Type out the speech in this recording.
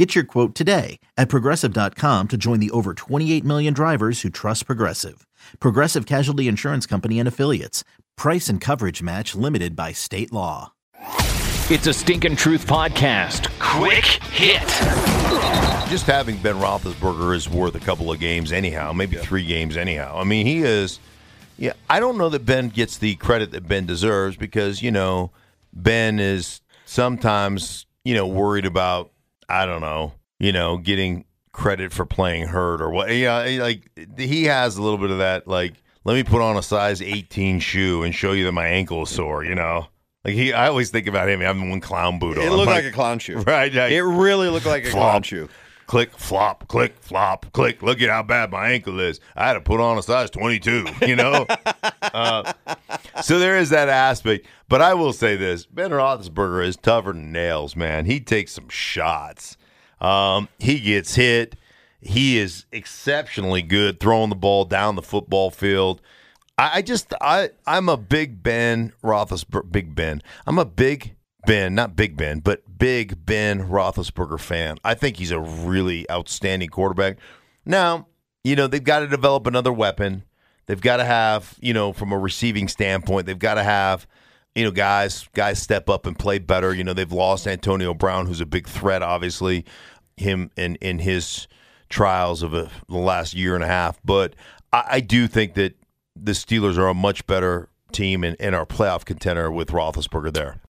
Get your quote today at progressive.com to join the over 28 million drivers who trust Progressive. Progressive Casualty Insurance Company and Affiliates. Price and coverage match limited by state law. It's a Stinkin' Truth podcast. Quick hit. Just having Ben Roethlisberger is worth a couple of games anyhow, maybe three games anyhow. I mean, he is. Yeah, I don't know that Ben gets the credit that Ben deserves because you know Ben is sometimes you know worried about I don't know you know getting credit for playing hurt or what. Yeah, like he has a little bit of that. Like, let me put on a size 18 shoe and show you that my ankle is sore. You know. Like he, I always think about him having one clown boot on. It looked like, a clown shoe. Right. like, It really looked like a Flop. clown shoe. click, flop, click, flop, click. Look at how bad my ankle is. I had to put on a size 22, you know? uh, so there is that aspect. But I will say this Ben Roethlisberger is tougher than nails, man. He takes some shots. Um, he gets hit. He is exceptionally good throwing the ball down the football field. I, I just, I, I'm a big Ben Roethlisberger, big Ben. I'm a big Ben, not Big Ben, but Big Ben Roethlisberger fan. I think he's a really outstanding quarterback. Now, you know, they've got to develop another weapon. They've got to have, you know, from a receiving standpoint, they've got to have, you know, guys guys step up and play better. You know, they've lost Antonio Brown, who's a big threat, obviously, him in in his trials of a, the last year and a half. But I, I do think that the Steelers are a much better team and, and a playoff contender with Roethlisberger there.